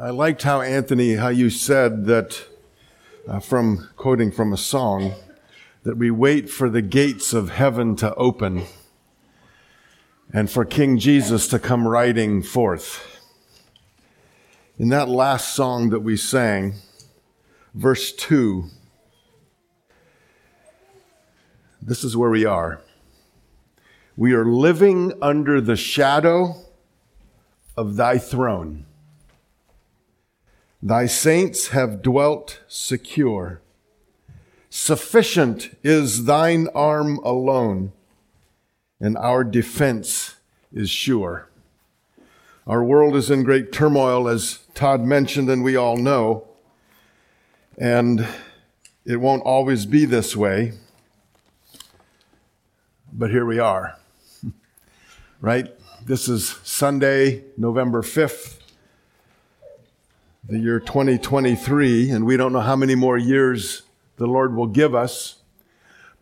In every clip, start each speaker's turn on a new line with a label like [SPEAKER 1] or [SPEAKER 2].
[SPEAKER 1] I liked how Anthony, how you said that, uh, from quoting from a song, that we wait for the gates of heaven to open and for King Jesus to come riding forth. In that last song that we sang, verse 2, this is where we are. We are living under the shadow of thy throne. Thy saints have dwelt secure. Sufficient is thine arm alone, and our defense is sure. Our world is in great turmoil, as Todd mentioned, and we all know. And it won't always be this way. But here we are. right? This is Sunday, November 5th, the year 2023, and we don't know how many more years the Lord will give us.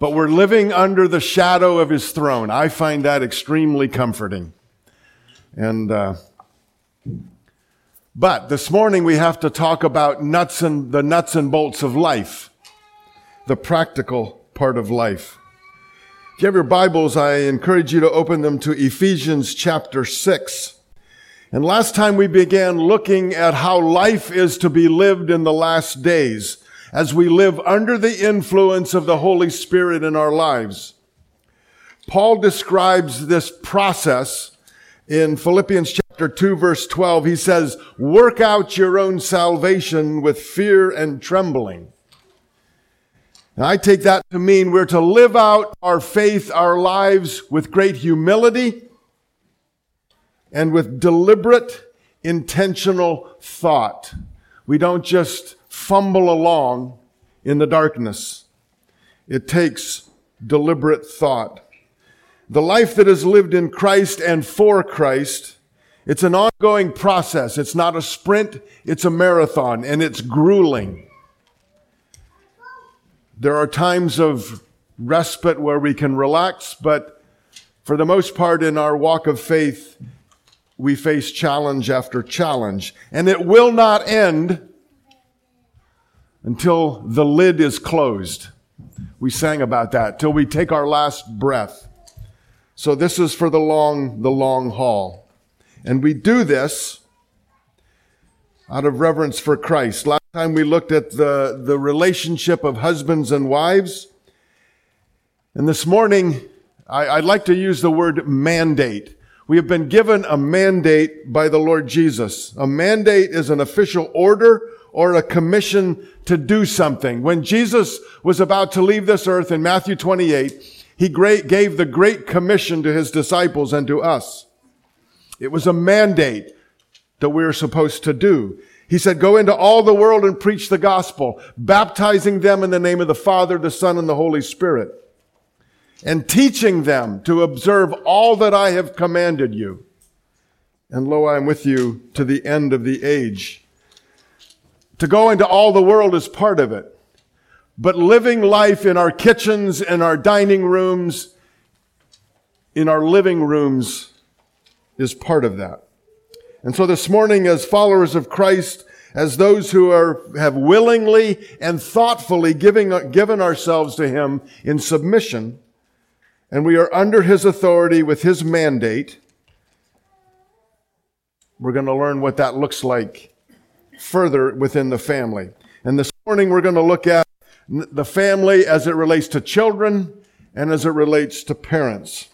[SPEAKER 1] But we're living under the shadow of his throne. I find that extremely comforting. And, uh, but this morning we have to talk about nuts and the nuts and bolts of life, the practical part of life. If you have your Bibles, I encourage you to open them to Ephesians chapter 6. And last time we began looking at how life is to be lived in the last days as we live under the influence of the Holy Spirit in our lives. Paul describes this process in Philippians chapter 2 verse 12. He says, work out your own salvation with fear and trembling. And I take that to mean we're to live out our faith, our lives with great humility and with deliberate, intentional thought. We don't just fumble along in the darkness. It takes deliberate thought. The life that is lived in Christ and for Christ, it's an ongoing process. It's not a sprint, it's a marathon, and it's grueling. There are times of respite where we can relax, but for the most part in our walk of faith, we face challenge after challenge. And it will not end until the lid is closed. We sang about that, till we take our last breath. So this is for the long, the long haul. And we do this out of reverence for Christ. Last time we looked at the, the relationship of husbands and wives. And this morning, I, I'd like to use the word mandate. We have been given a mandate by the Lord Jesus. A mandate is an official order or a commission to do something. When Jesus was about to leave this earth in Matthew 28, he gave the great commission to his disciples and to us. It was a mandate that we are supposed to do. He said, go into all the world and preach the gospel, baptizing them in the name of the Father, the Son, and the Holy Spirit and teaching them to observe all that I have commanded you. And lo, I am with you to the end of the age. To go into all the world is part of it. But living life in our kitchens, in our dining rooms, in our living rooms is part of that. And so this morning, as followers of Christ, as those who are, have willingly and thoughtfully giving, given ourselves to Him in submission, and we are under his authority with his mandate. We're going to learn what that looks like further within the family. And this morning we're going to look at the family as it relates to children and as it relates to parents.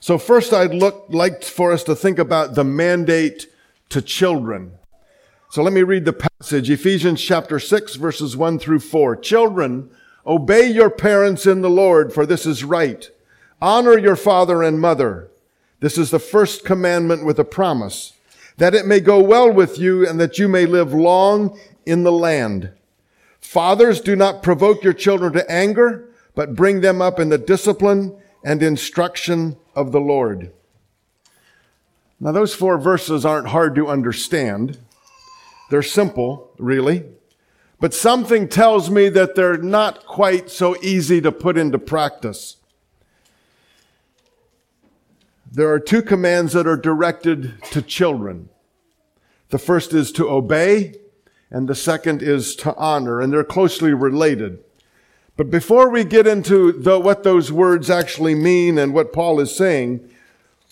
[SPEAKER 1] So first I'd look, like for us to think about the mandate to children. So let me read the passage, Ephesians chapter 6 verses 1 through 4. Children, Obey your parents in the Lord, for this is right. Honor your father and mother. This is the first commandment with a promise, that it may go well with you and that you may live long in the land. Fathers, do not provoke your children to anger, but bring them up in the discipline and instruction of the Lord. Now, those four verses aren't hard to understand. They're simple, really. But something tells me that they're not quite so easy to put into practice. There are two commands that are directed to children. The first is to obey, and the second is to honor, and they're closely related. But before we get into the, what those words actually mean and what Paul is saying,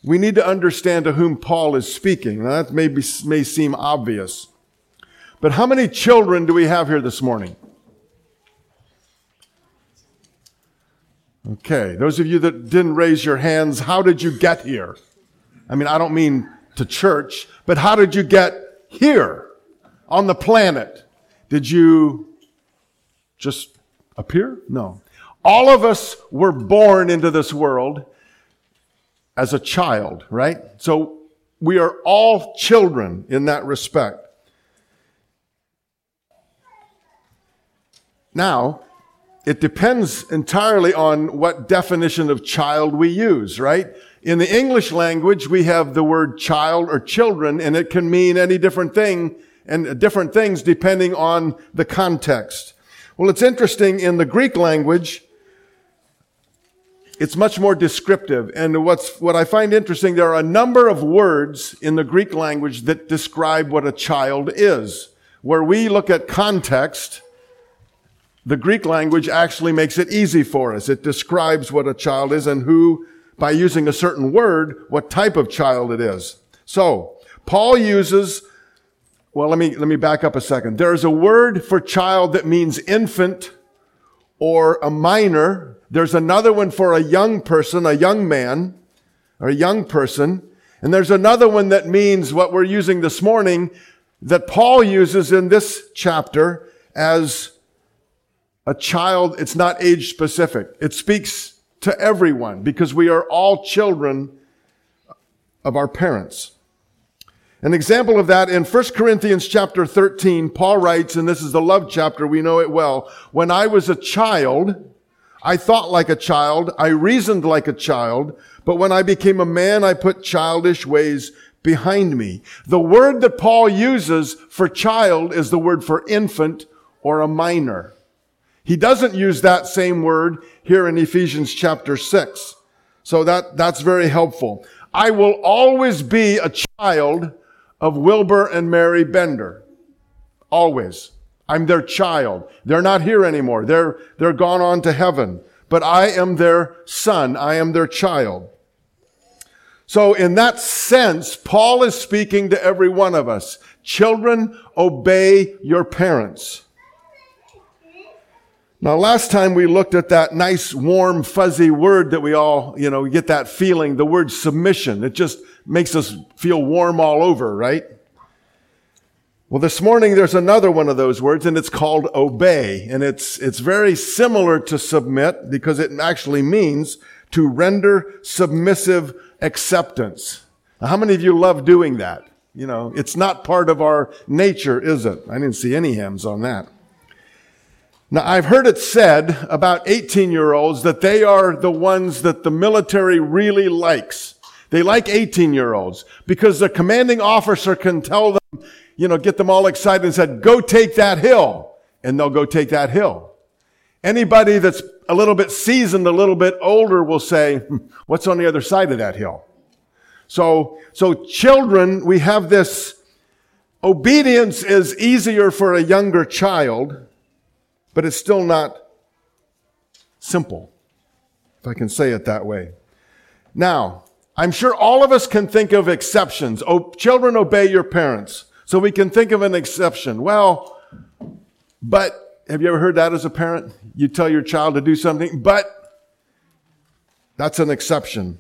[SPEAKER 1] we need to understand to whom Paul is speaking. Now that may, be, may seem obvious. But how many children do we have here this morning? Okay, those of you that didn't raise your hands, how did you get here? I mean, I don't mean to church, but how did you get here on the planet? Did you just appear? No. All of us were born into this world as a child, right? So we are all children in that respect. Now, it depends entirely on what definition of child we use, right? In the English language, we have the word child or children, and it can mean any different thing and different things depending on the context. Well, it's interesting in the Greek language, it's much more descriptive. And what's, what I find interesting, there are a number of words in the Greek language that describe what a child is. Where we look at context, the Greek language actually makes it easy for us. It describes what a child is and who, by using a certain word, what type of child it is. So, Paul uses, well, let me, let me back up a second. There is a word for child that means infant or a minor. There's another one for a young person, a young man, or a young person. And there's another one that means what we're using this morning that Paul uses in this chapter as a child, it's not age specific. It speaks to everyone because we are all children of our parents. An example of that in 1 Corinthians chapter 13, Paul writes, and this is the love chapter, we know it well. When I was a child, I thought like a child, I reasoned like a child, but when I became a man, I put childish ways behind me. The word that Paul uses for child is the word for infant or a minor. He doesn't use that same word here in Ephesians chapter 6. So that, that's very helpful. I will always be a child of Wilbur and Mary Bender. Always. I'm their child. They're not here anymore. They're, they're gone on to heaven. But I am their son. I am their child. So in that sense, Paul is speaking to every one of us. Children, obey your parents. Now, last time we looked at that nice, warm, fuzzy word that we all, you know, get that feeling, the word submission. It just makes us feel warm all over, right? Well, this morning there's another one of those words and it's called obey. And it's, it's very similar to submit because it actually means to render submissive acceptance. Now, how many of you love doing that? You know, it's not part of our nature, is it? I didn't see any hymns on that. Now, I've heard it said about 18 year olds that they are the ones that the military really likes. They like 18 year olds because the commanding officer can tell them, you know, get them all excited and said, go take that hill. And they'll go take that hill. Anybody that's a little bit seasoned, a little bit older will say, hmm, what's on the other side of that hill? So, so children, we have this obedience is easier for a younger child but it's still not simple, if I can say it that way. Now, I'm sure all of us can think of exceptions. Oh, children obey your parents. So we can think of an exception. Well, but have you ever heard that as a parent? You tell your child to do something, but that's an exception.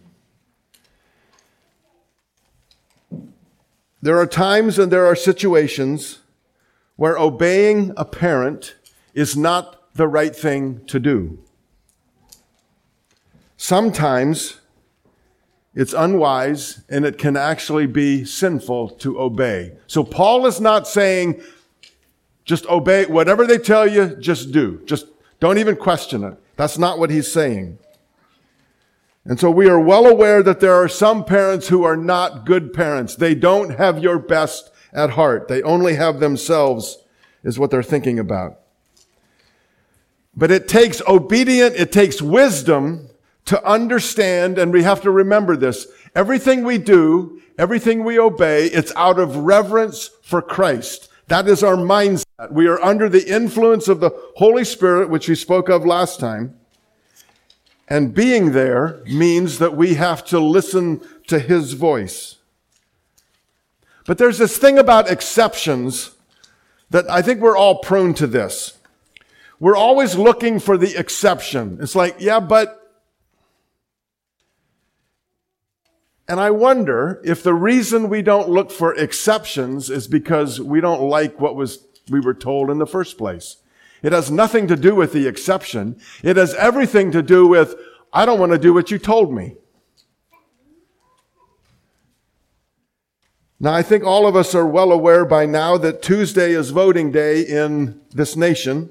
[SPEAKER 1] There are times and there are situations where obeying a parent is not the right thing to do. Sometimes it's unwise and it can actually be sinful to obey. So Paul is not saying just obey whatever they tell you, just do. Just don't even question it. That's not what he's saying. And so we are well aware that there are some parents who are not good parents. They don't have your best at heart. They only have themselves is what they're thinking about. But it takes obedient, it takes wisdom to understand, and we have to remember this. Everything we do, everything we obey, it's out of reverence for Christ. That is our mindset. We are under the influence of the Holy Spirit, which we spoke of last time. And being there means that we have to listen to His voice. But there's this thing about exceptions that I think we're all prone to this. We're always looking for the exception. It's like, yeah, but And I wonder if the reason we don't look for exceptions is because we don't like what was, we were told in the first place. It has nothing to do with the exception. It has everything to do with, I don't want to do what you told me. Now, I think all of us are well aware by now that Tuesday is voting day in this nation.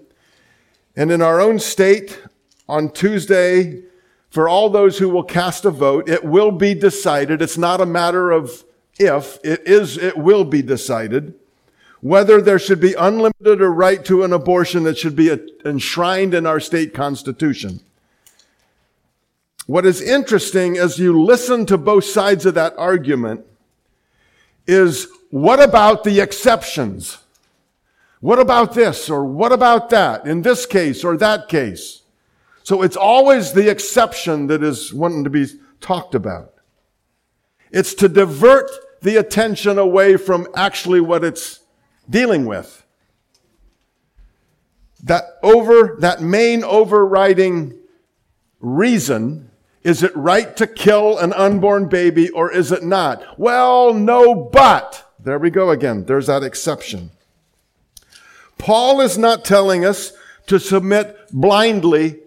[SPEAKER 1] And in our own state, on Tuesday, for all those who will cast a vote, it will be decided. It's not a matter of if, it is, it will be decided whether there should be unlimited or right to an abortion that should be enshrined in our state constitution. What is interesting as you listen to both sides of that argument is what about the exceptions? What about this or what about that in this case or that case? So it's always the exception that is wanting to be talked about. It's to divert the attention away from actually what it's dealing with. That over, that main overriding reason, is it right to kill an unborn baby or is it not? Well, no, but. There we go again. There's that exception. Paul is not telling us to submit blindly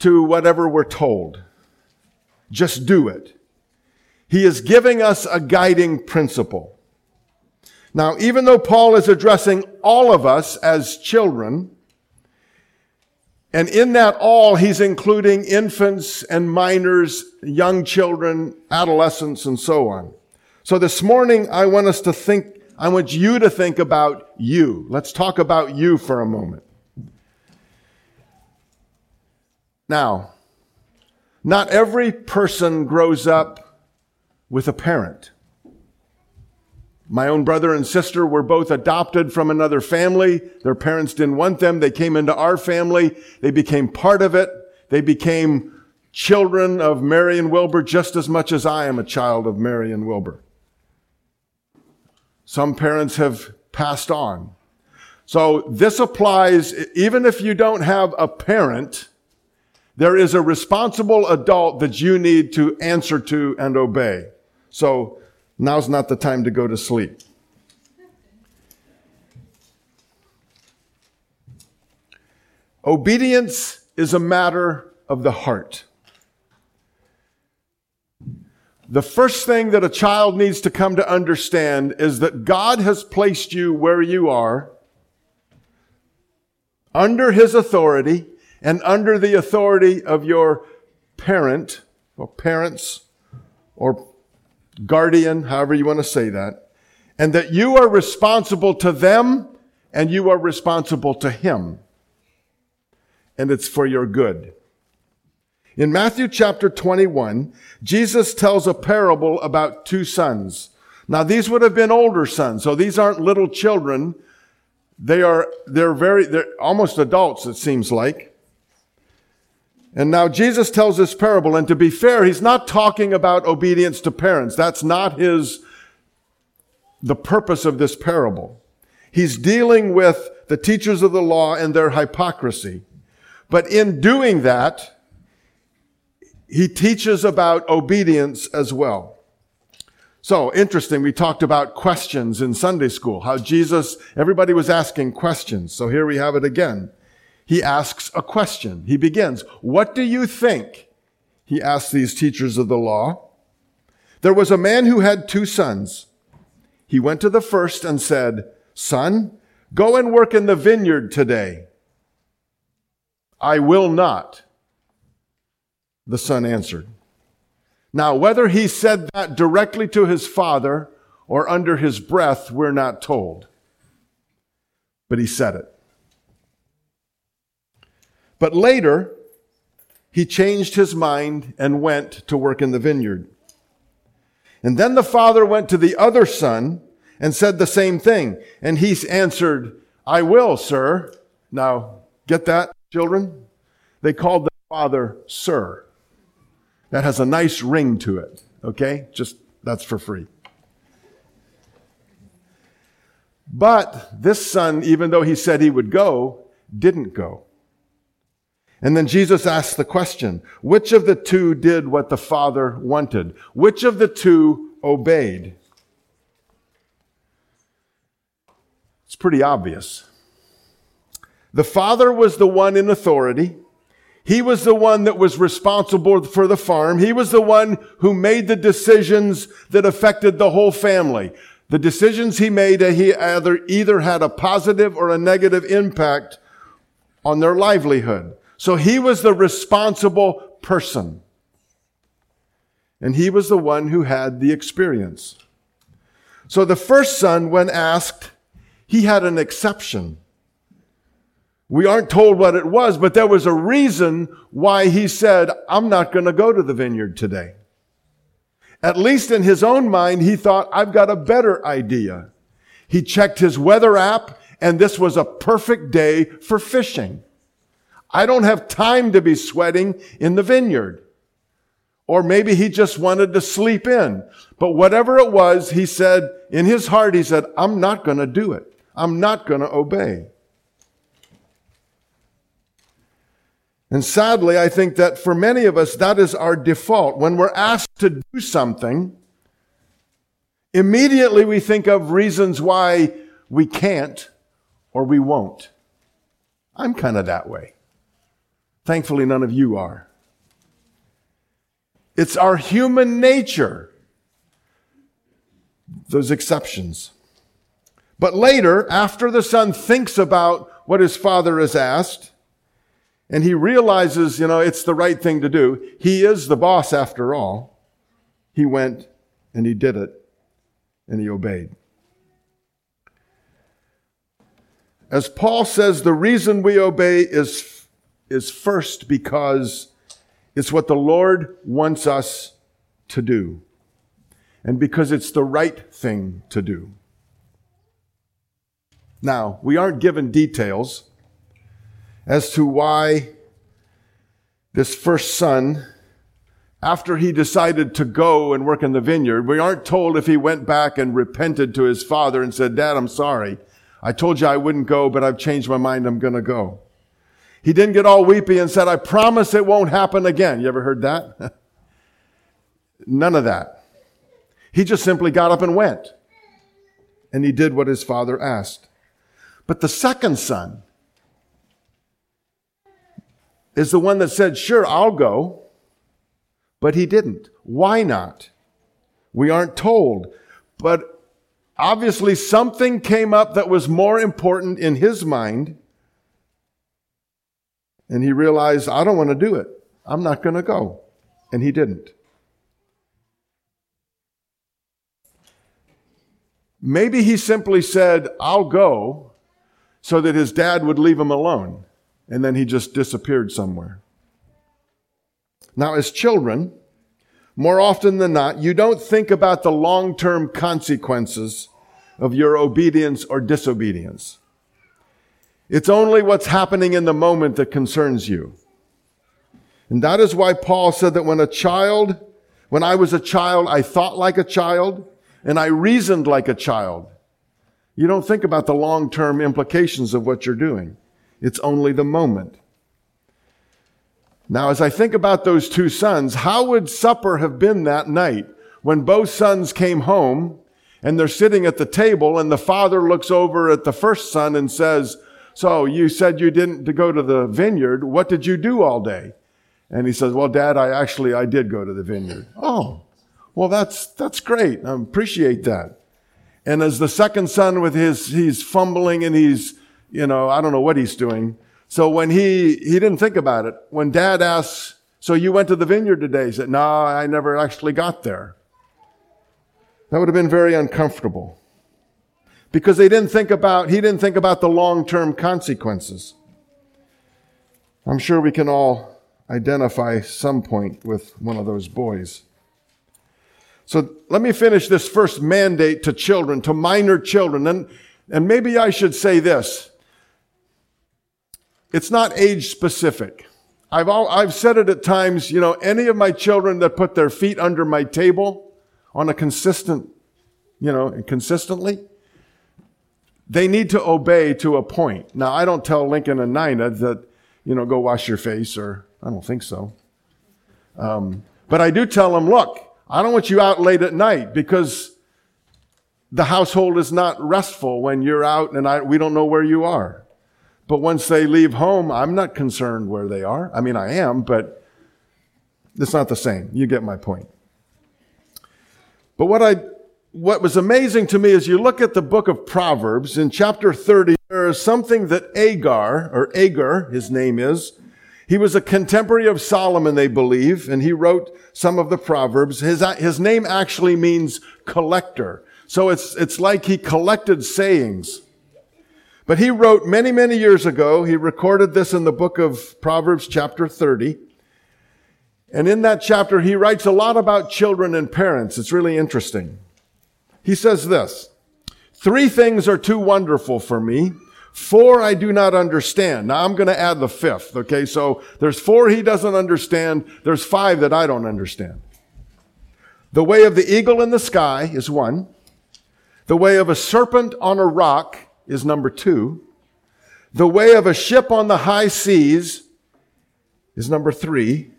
[SPEAKER 1] to whatever we're told. Just do it. He is giving us a guiding principle. Now, even though Paul is addressing all of us as children, and in that all, he's including infants and minors, young children, adolescents, and so on. So this morning, I want us to think, I want you to think about you. Let's talk about you for a moment. Now, not every person grows up with a parent. My own brother and sister were both adopted from another family. Their parents didn't want them. They came into our family. They became part of it. They became children of Marion Wilbur just as much as I am a child of Marion Wilbur. Some parents have passed on. So this applies even if you don't have a parent there is a responsible adult that you need to answer to and obey. So now's not the time to go to sleep. Obedience is a matter of the heart. The first thing that a child needs to come to understand is that God has placed you where you are under His authority and under the authority of your parent or parents or guardian, however you want to say that, and that you are responsible to them and you are responsible to him. And it's for your good. In Matthew chapter 21, Jesus tells a parable about two sons. Now these would have been older sons, so these aren't little children. They are, they're very, they're almost adults, it seems like. And now Jesus tells this parable, and to be fair, he's not talking about obedience to parents. That's not his, the purpose of this parable. He's dealing with the teachers of the law and their hypocrisy. But in doing that, he teaches about obedience as well. So interesting. We talked about questions in Sunday school, how Jesus, everybody was asking questions. So here we have it again he asks a question. He begins, What do you think? He asks these teachers of the law. There was a man who had two sons. He went to the first and said, Son, go and work in the vineyard today. I will not. The son answered. Now, whether he said that directly to his father or under his breath, we're not told. But he said it. But later, he changed his mind and went to work in the vineyard. And then the father went to the other son and said the same thing. And he answered, I will, sir. Now, get that, children? They called the father sir. That has a nice ring to it. Okay? Just, that's for free. But this son, even though he said he would go, didn't go. And then Jesus asked the question, which of the two did what the Father wanted? Which of the two obeyed? It's pretty obvious. The Father was the one in authority. He was the one that was responsible for the farm. He was the one who made the decisions that affected the whole family. The decisions he made, uh, he either, either had a positive or a negative impact on their livelihood. So he was the responsible person. And he was the one who had the experience. So the first son, when asked, he had an exception. We aren't told what it was, but there was a reason why he said, I'm not going to go to the vineyard today. At least in his own mind, he thought, I've got a better idea. He checked his weather app, and this was a perfect day for fishing. I don't have time to be sweating in the vineyard. Or maybe he just wanted to sleep in. But whatever it was, he said, in his heart, he said, I'm not going to do it. I'm not going to obey. And sadly, I think that for many of us, that is our default. When we're asked to do something, immediately we think of reasons why we can't or we won't. I'm kind of that way. Thankfully, none of you are. It's our human nature. Those exceptions. But later, after the son thinks about what his father has asked, and he realizes, you know, it's the right thing to do. He is the boss after all. He went and he did it and he obeyed. As Paul says, the reason we obey is is first because it's what the Lord wants us to do, and because it's the right thing to do. Now, we aren't given details as to why this first son, after he decided to go and work in the vineyard, we aren't told if he went back and repented to his father and said, Dad, I'm sorry. I told you I wouldn't go, but I've changed my mind. I'm going to go. He didn't get all weepy and said, I promise it won't happen again. You ever heard that? None of that. He just simply got up and went. And he did what his father asked. But the second son is the one that said, Sure, I'll go. But he didn't. Why not? We aren't told. But obviously something came up that was more important in his mind and he realized, I don't want to do it. I'm not going to go. And he didn't. Maybe he simply said, I'll go, so that his dad would leave him alone. And then he just disappeared somewhere. Now, as children, more often than not, you don't think about the long term consequences of your obedience or disobedience. It's only what's happening in the moment that concerns you. And that is why Paul said that when a child, when I was a child, I thought like a child and I reasoned like a child. You don't think about the long-term implications of what you're doing. It's only the moment. Now, as I think about those two sons, how would supper have been that night when both sons came home and they're sitting at the table and the father looks over at the first son and says, so you said you didn't go to the vineyard. What did you do all day? And he says, well, dad, I actually, I did go to the vineyard. Oh, well, that's, that's great. I appreciate that. And as the second son with his, he's fumbling and he's, you know, I don't know what he's doing. So when he, he didn't think about it. When dad asks, so you went to the vineyard today? He said, no, I never actually got there. That would have been very uncomfortable because they didn't think about, he didn't think about the long-term consequences. I'm sure we can all identify some point with one of those boys. So let me finish this first mandate to children, to minor children. And, and maybe I should say this. It's not age specific. I've, all, I've said it at times, you know, any of my children that put their feet under my table on a consistent, you know, consistently, they need to obey to a point. Now, I don't tell Lincoln and Nina that, you know, go wash your face or I don't think so. Um, but I do tell them, look, I don't want you out late at night because the household is not restful when you're out and I, we don't know where you are. But once they leave home, I'm not concerned where they are. I mean, I am, but it's not the same. You get my point. But what I, what was amazing to me is you look at the book of Proverbs in chapter 30, there is something that Agar, or Agur, his name is, he was a contemporary of Solomon, they believe, and he wrote some of the Proverbs. His, his name actually means collector. So it's, it's like he collected sayings. But he wrote many, many years ago, he recorded this in the book of Proverbs chapter 30. And in that chapter, he writes a lot about children and parents. It's really interesting. He says this, three things are too wonderful for me. Four I do not understand. Now I'm going to add the fifth. Okay. So there's four he doesn't understand. There's five that I don't understand. The way of the eagle in the sky is one. The way of a serpent on a rock is number two. The way of a ship on the high seas is number three.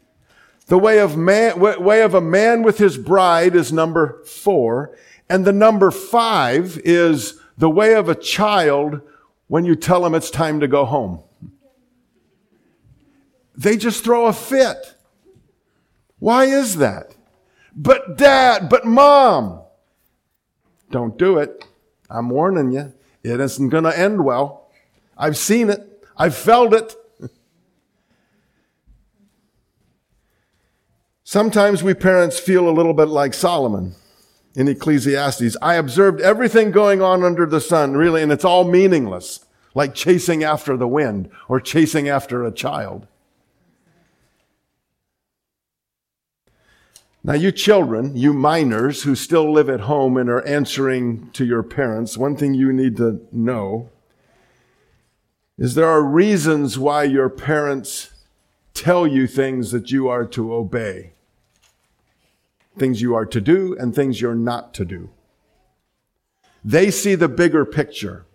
[SPEAKER 1] The way of man, way of a man with his bride is number four. And the number five is the way of a child when you tell them it's time to go home. They just throw a fit. Why is that? But dad, but mom. Don't do it. I'm warning you. It isn't going to end well. I've seen it. I've felt it. Sometimes we parents feel a little bit like Solomon in Ecclesiastes. I observed everything going on under the sun, really, and it's all meaningless, like chasing after the wind or chasing after a child. Now, you children, you minors who still live at home and are answering to your parents, one thing you need to know is there are reasons why your parents tell you things that you are to obey things you are to do and things you're not to do. They see the bigger picture.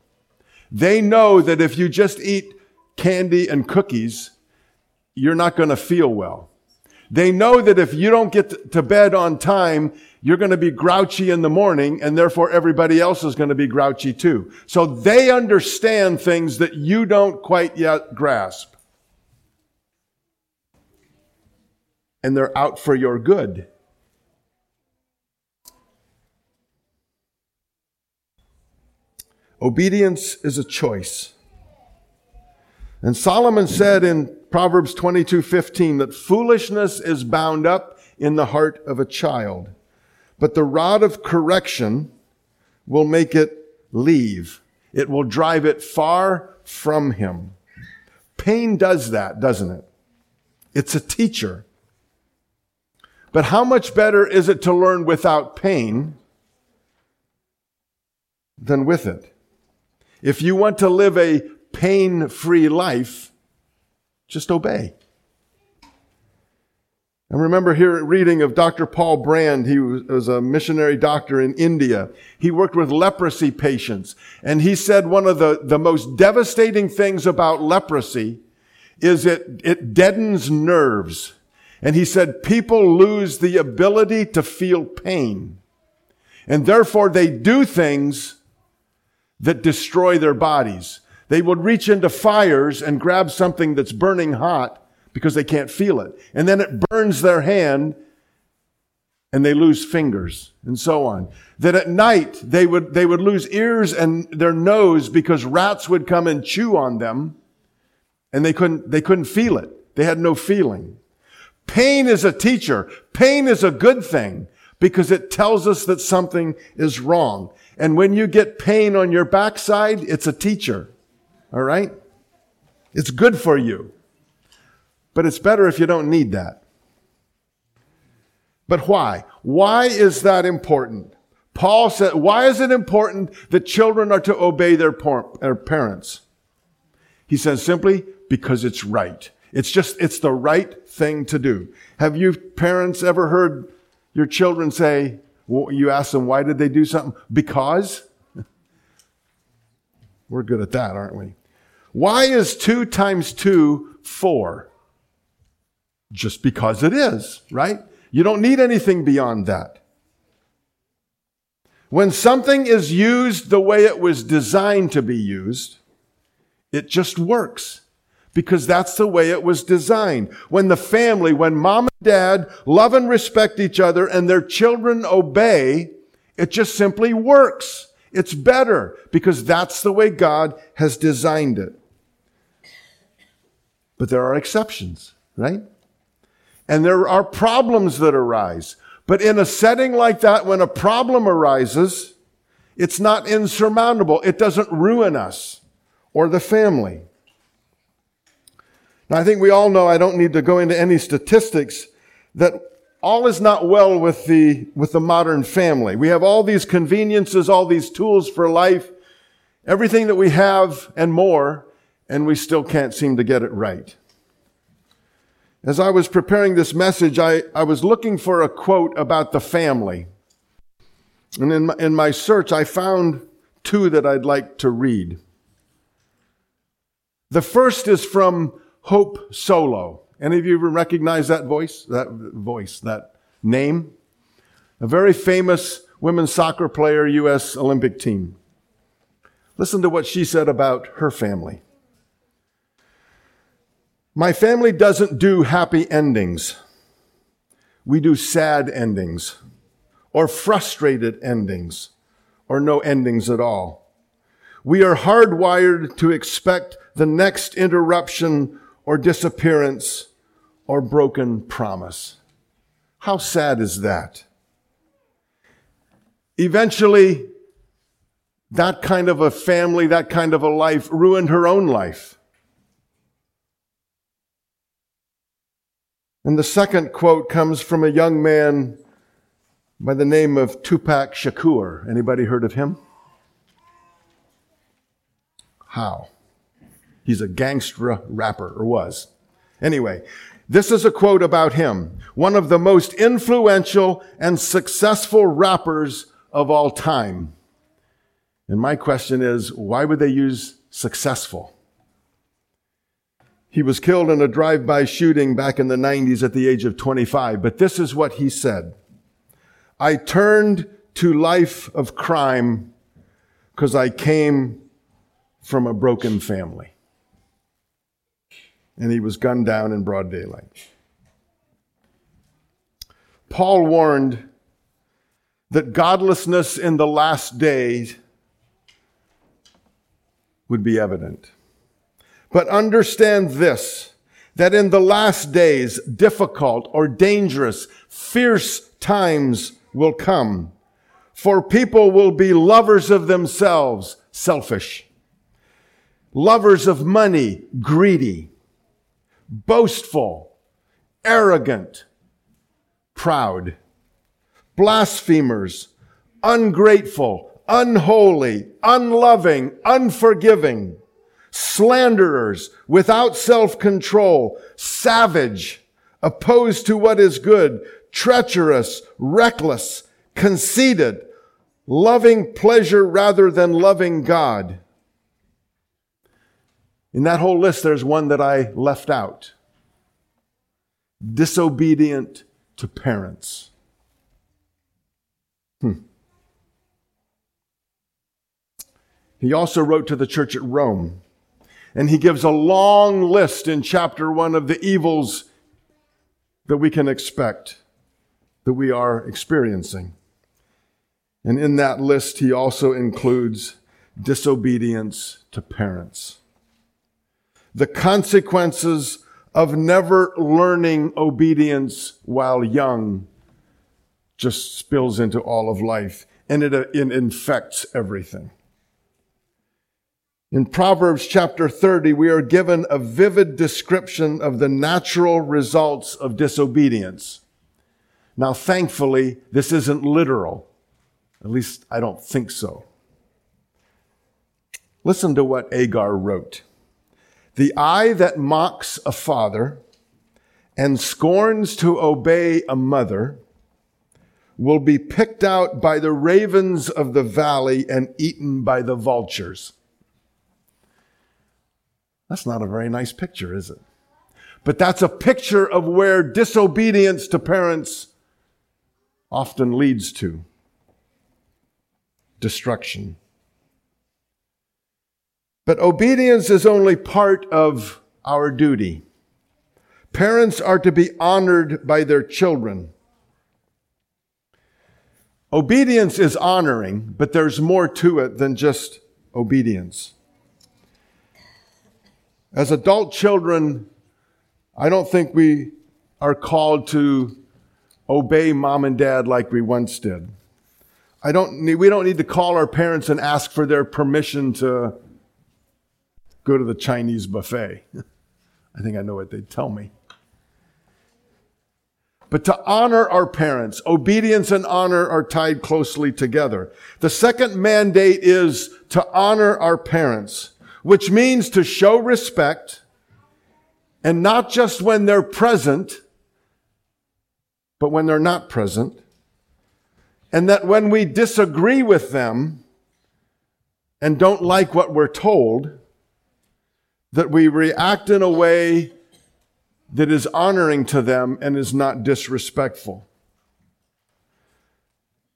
[SPEAKER 1] They know that if you just eat candy and cookies, you're not going to feel well. They know that if you don't get to bed on time, you're going to be grouchy in the morning and therefore everybody else is going to be grouchy too. So they understand things that you don't quite yet grasp. And they're out for your good. Obedience is a choice. And Solomon said in Proverbs 22, 15 that foolishness is bound up in the heart of a child, but the rod of correction will make it leave. It will drive it far from him. Pain does that, doesn't it? It's a teacher. But how much better is it to learn without pain than with it? If you want to live a pain free life, just obey. I remember here reading of Dr. Paul Brand. He was a missionary doctor in India. He worked with leprosy patients. And he said one of the, the most devastating things about leprosy is it, it deadens nerves. And he said people lose the ability to feel pain. And therefore they do things that destroy their bodies. They would reach into fires and grab something that's burning hot because they can't feel it. And then it burns their hand and they lose fingers and so on. That at night they would, they would lose ears and their nose because rats would come and chew on them and they couldn't, they couldn't feel it. They had no feeling. Pain is a teacher. Pain is a good thing because it tells us that something is wrong. And when you get pain on your backside, it's a teacher. All right? It's good for you. but it's better if you don't need that. But why? Why is that important? Paul said, why is it important that children are to obey their, parents? He says simply, because it's right. It's just, it's the right thing to do. Have you parents ever heard your children say, well, you ask them, why did they do something? Because? We're good at that, aren't we? Why is two times two four? Just because it is, right? You don't need anything beyond that. When something is used the way it was designed to be used, it just works because that's the way it was designed. When the family, when mom and dad love and respect each other and their children obey, it just simply works. It's better because that's the way God has designed it. But there are exceptions, right? And there are problems that arise. But in a setting like that, when a problem arises, it's not insurmountable. It doesn't ruin us or the family. Now, I think we all know, I don't need to go into any statistics, that all is not well with the, with the modern family. We have all these conveniences, all these tools for life, everything that we have and more, and we still can't seem to get it right. As I was preparing this message, I, I was looking for a quote about the family. And in my, in my search, I found two that I'd like to read. The first is from Hope Solo. Any of you recognize that voice? That voice, that name? A very famous women's soccer player, U.S. Olympic team. Listen to what she said about her family. My family doesn't do happy endings. We do sad endings or frustrated endings or no endings at all. We are hardwired to expect the next interruption or disappearance or broken promise. How sad is that? Eventually, that kind of a family, that kind of a life ruined her own life. And the second quote comes from a young man by the name of Tupac Shakur. Anybody heard of him? How? He's a gangster rapper, or was. Anyway, this is a quote about him. One of the most influential and successful rappers of all time. And my question is, why would they use successful? He was killed in a drive-by shooting back in the 90s at the age of 25. But this is what he said. I turned to life of crime because I came from a broken family. And he was gunned down in broad daylight. Paul warned that godlessness in the last days would be evident. But understand this, that in the last days, difficult or dangerous, fierce times will come. For people will be lovers of themselves, selfish. Lovers of money, greedy. Boastful, arrogant, proud. Blasphemers, ungrateful, unholy, unloving, unforgiving slanderers, without self-control, savage, opposed to what is good, treacherous, reckless, conceited, loving pleasure rather than loving God. In that whole list, there's one that I left out. Disobedient to parents. Hmm. He also wrote to the church at Rome. And he gives a long list in chapter one of the evils that we can expect, that we are experiencing. And in that list, he also includes disobedience to parents. The consequences of never learning obedience while young just spills into all of life and it, uh, it infects everything. In Proverbs chapter 30, we are given a vivid description of the natural results of disobedience. Now, thankfully, this isn't literal. At least I don't think so. Listen to what Agar wrote. The eye that mocks a father and scorns to obey a mother will be picked out by the ravens of the valley and eaten by the vultures. That's not a very nice picture, is it? But that's a picture of where disobedience to parents often leads to destruction. But obedience is only part of our duty. Parents are to be honored by their children. Obedience is honoring, but there's more to it than just obedience. As adult children, I don't think we are called to obey mom and dad like we once did. I don't need, we don't need to call our parents and ask for their permission to go to the Chinese buffet. I think I know what they'd tell me. But to honor our parents, obedience and honor are tied closely together. The second mandate is to honor our parents, which means to show respect and not just when they're present, but when they're not present. And that when we disagree with them and don't like what we're told, that we react in a way that is honoring to them and is not disrespectful.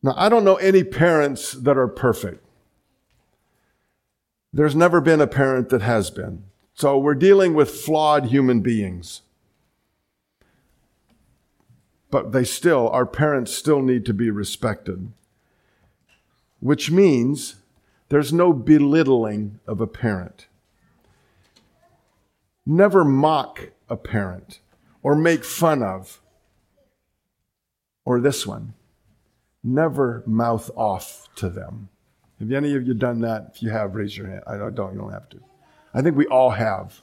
[SPEAKER 1] Now, I don't know any parents that are perfect. There's never been a parent that has been. So we're dealing with flawed human beings. But they still, our parents still need to be respected. Which means there's no belittling of a parent. Never mock a parent or make fun of. Or this one, never mouth off to them. Have any of you done that? If you have, raise your hand. I don't, you don't have to. I think we all have.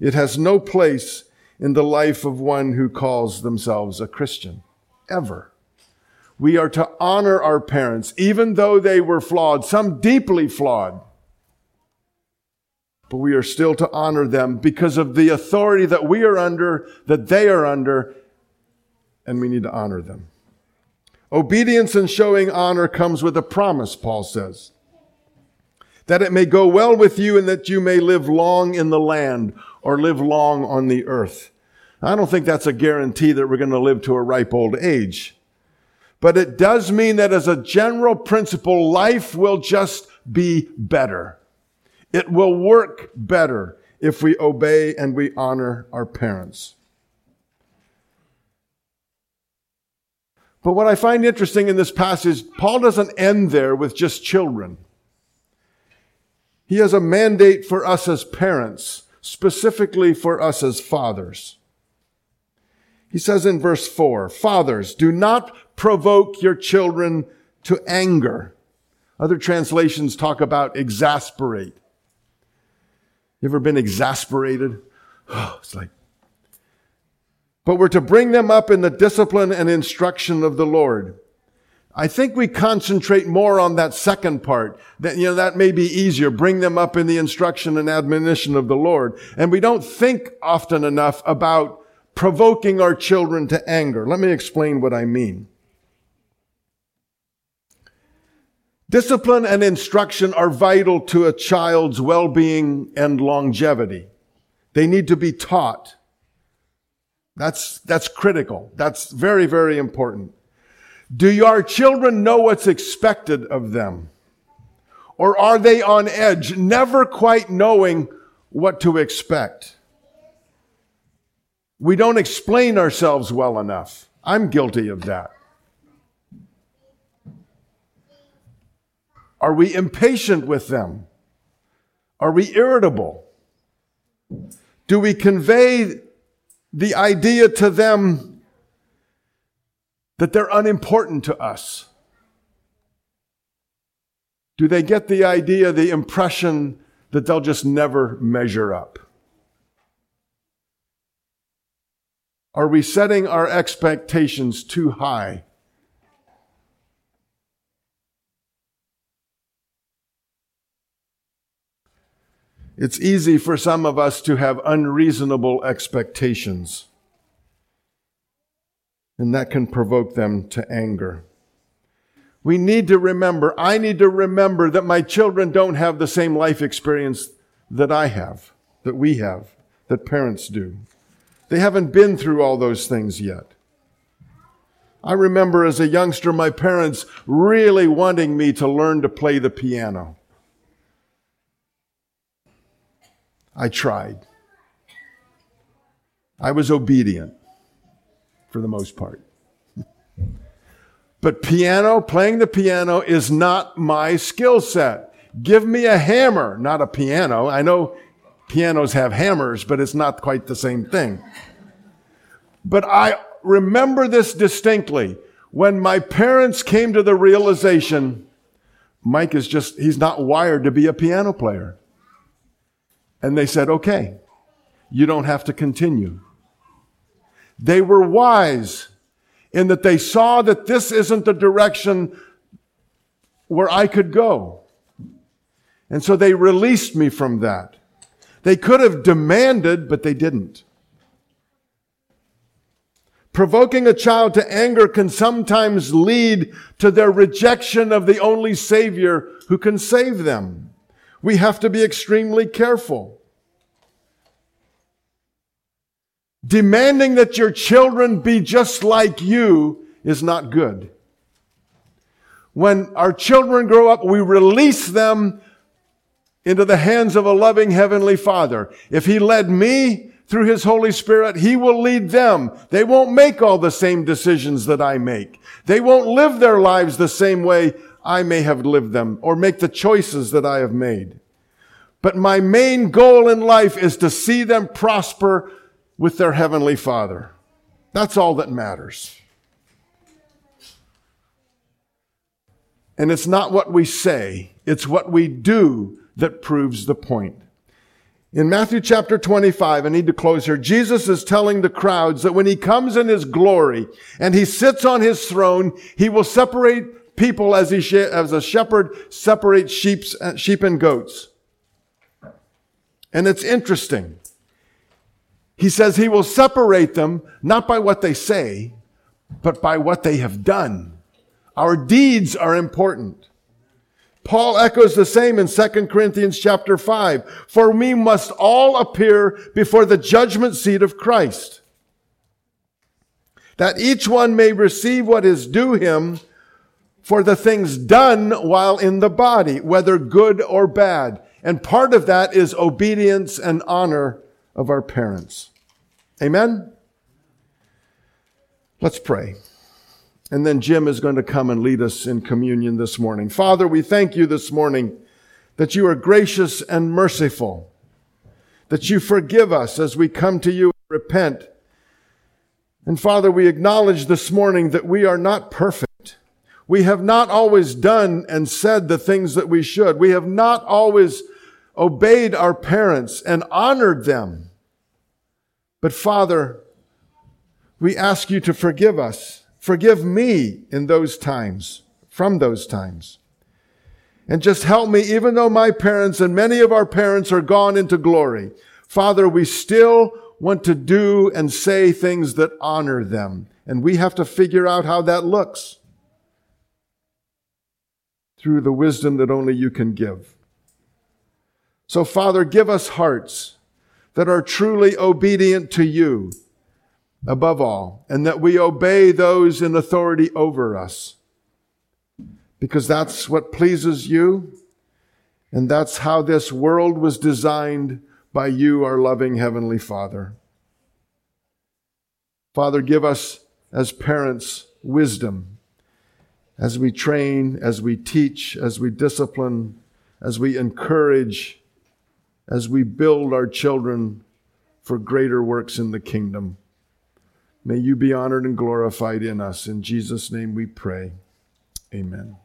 [SPEAKER 1] It has no place in the life of one who calls themselves a Christian, ever. We are to honor our parents, even though they were flawed, some deeply flawed but we are still to honor them because of the authority that we are under, that they are under, and we need to honor them. Obedience and showing honor comes with a promise, Paul says. That it may go well with you and that you may live long in the land or live long on the earth. I don't think that's a guarantee that we're going to live to a ripe old age. But it does mean that as a general principle, life will just be better. It will work better if we obey and we honor our parents. But what I find interesting in this passage, Paul doesn't end there with just children. He has a mandate for us as parents, specifically for us as fathers. He says in verse four, fathers, do not provoke your children to anger. Other translations talk about exasperate. You ever been exasperated? It's like, but we're to bring them up in the discipline and instruction of the Lord. I think we concentrate more on that second part. That, you know, that may be easier. Bring them up in the instruction and admonition of the Lord. And we don't think often enough about provoking our children to anger. Let me explain what I mean. Discipline and instruction are vital to a child's well-being and longevity. They need to be taught. That's, that's critical. That's very, very important. Do your children know what's expected of them? Or are they on edge, never quite knowing what to expect? We don't explain ourselves well enough. I'm guilty of that. Are we impatient with them? Are we irritable? Do we convey the idea to them that they're unimportant to us? Do they get the idea, the impression that they'll just never measure up? Are we setting our expectations too high? It's easy for some of us to have unreasonable expectations, and that can provoke them to anger. We need to remember, I need to remember that my children don't have the same life experience that I have, that we have, that parents do. They haven't been through all those things yet. I remember as a youngster, my parents really wanting me to learn to play the piano. I tried. I was obedient for the most part. But piano, playing the piano is not my skill set. Give me a hammer, not a piano. I know pianos have hammers, but it's not quite the same thing. But I remember this distinctly. When my parents came to the realization, Mike is just, he's not wired to be a piano player. And they said, okay, you don't have to continue. They were wise in that they saw that this isn't the direction where I could go. And so they released me from that. They could have demanded, but they didn't. Provoking a child to anger can sometimes lead to their rejection of the only Savior who can save them. We have to be extremely careful. Demanding that your children be just like you is not good. When our children grow up, we release them into the hands of a loving Heavenly Father. If He led me through His Holy Spirit, He will lead them. They won't make all the same decisions that I make. They won't live their lives the same way I may have lived them or make the choices that I have made. But my main goal in life is to see them prosper with their Heavenly Father. That's all that matters. And it's not what we say, it's what we do that proves the point. In Matthew chapter 25, I need to close here, Jesus is telling the crowds that when he comes in his glory and he sits on his throne, he will separate people as he, as a shepherd separates sheep, uh, sheep and goats. And it's interesting. He says he will separate them not by what they say, but by what they have done. Our deeds are important. Paul echoes the same in 2 Corinthians chapter 5. For we must all appear before the judgment seat of Christ, that each one may receive what is due him for the things done while in the body, whether good or bad. And part of that is obedience and honor of our parents. Amen? Let's pray. And then Jim is going to come and lead us in communion this morning. Father, we thank you this morning that you are gracious and merciful, that you forgive us as we come to you and repent. And Father, we acknowledge this morning that we are not perfect. We have not always done and said the things that we should. We have not always obeyed our parents and honored them. But Father, we ask you to forgive us. Forgive me in those times, from those times. And just help me, even though my parents and many of our parents are gone into glory. Father, we still want to do and say things that honor them. And we have to figure out how that looks through the wisdom that only you can give. So, Father, give us hearts that are truly obedient to you above all, and that we obey those in authority over us. Because that's what pleases you, and that's how this world was designed by you, our loving Heavenly Father. Father, give us as parents wisdom as we train, as we teach, as we discipline, as we encourage, as we build our children for greater works in the kingdom. May you be honored and glorified in us. In Jesus' name we pray. Amen.